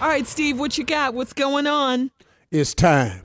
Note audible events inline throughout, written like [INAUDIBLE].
All right, Steve, what you got? What's going on? It's time.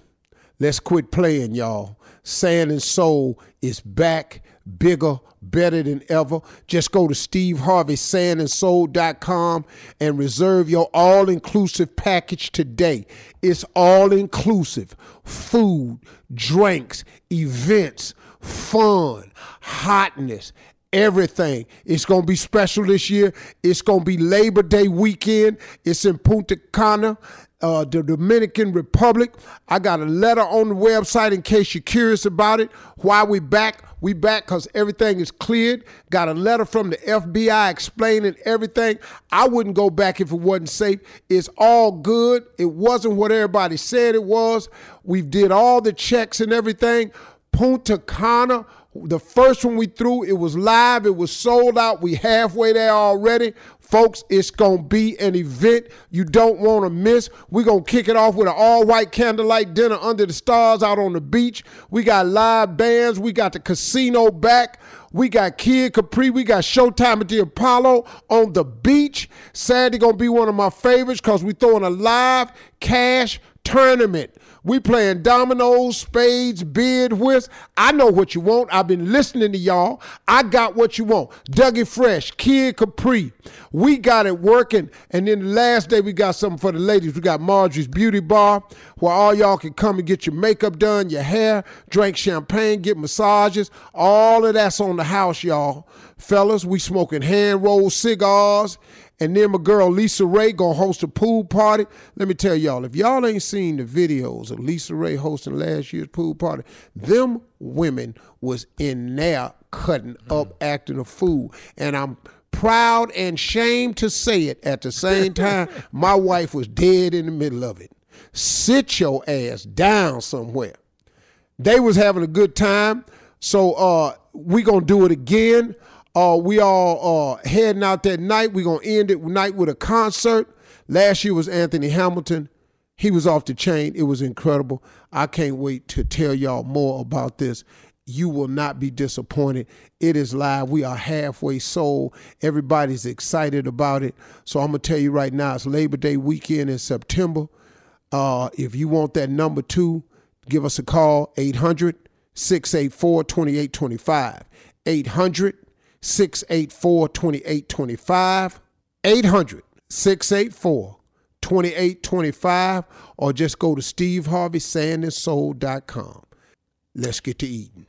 Let's quit playing, y'all. Sand and Soul is back, bigger, better than ever. Just go to steveharveysandandsoul.com and reserve your all inclusive package today. It's all inclusive food, drinks, events, fun, hotness everything. It's going to be special this year. It's going to be Labor Day weekend. It's in Punta Cana. Uh, the Dominican Republic. I got a letter on the website in case you're curious about it. Why we back? We back because everything is cleared. Got a letter from the FBI explaining everything. I wouldn't go back if it wasn't safe. It's all good. It wasn't what everybody said it was. We did all the checks and everything. Punta Cana the first one we threw, it was live, it was sold out. We halfway there already. Folks, it's going to be an event you don't want to miss. We're going to kick it off with an all white candlelight dinner under the stars out on the beach. We got live bands. We got the casino back. We got Kid Capri. We got Showtime at the Apollo on the beach. Saturday to be one of my favorites because we throwing a live cash tournament. We playing dominoes, spades, bid, whist. I know what you want. I've been listening to y'all. I got what you want. Dougie Fresh, Kid Capri. We got it working. And then the last day we got something for the ladies. We got Marjorie's Beauty Bar where all y'all can come and get your makeup done, your hair, drink champagne, get massages. All of that's on the house, y'all. Fellas, we smoking hand rolled cigars. And then my girl LisaRaye gonna host a pool party. Let me tell y'all, if y'all ain't seen the videos of LisaRaye hosting last year's pool party, them women was in there cutting up, acting a fool. And I'm proud and shamed to say it at the same time. [LAUGHS] my wife was dead in the middle of it. Sit your ass down somewhere. They was having a good time. So uh, we gonna do it again. Uh, we all uh, heading out that night. Going to end it night with a concert. Last year was Anthony Hamilton. He was off the chain. It was incredible. I can't wait to tell y'all more about this. you will not be disappointed. It is live. We are halfway sold. Everybody's excited about it. So I'm gonna tell you right now, it's Labor Day weekend in September. Uh, if you want that number two, give us a call 800 684 2825. 800 684 2825. 800 684 2825. Or just go to steveharveysandandsoul.com. Let's get to eating.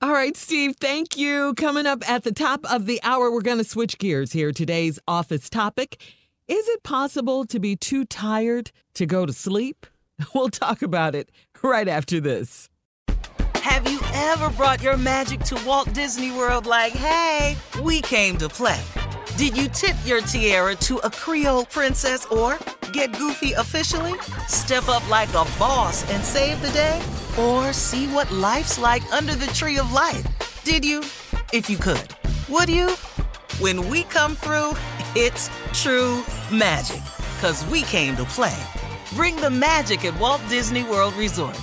All right, Steve, thank you. Coming up at the top of the hour, we're going to switch gears here. Today's office topic Is it possible to be too tired to go to sleep? [LAUGHS] We'll talk about it right after this. Have you ever brought your magic to Walt Disney World like, hey, we came to play? Did you tip your tiara to a Creole princess or get goofy officially? Step up like a boss and save the day? Or see what life's like under the tree of life? Did you? If you could. Would you? When we come through, it's true magic. Cause we came to play. Bring the magic at Walt Disney World Resort.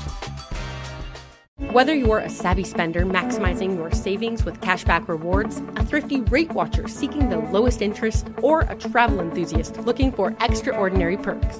Whether you're a savvy spender maximizing your savings with cashback rewards, a thrifty rate watcher seeking the lowest interest, or a travel enthusiast looking for extraordinary perks,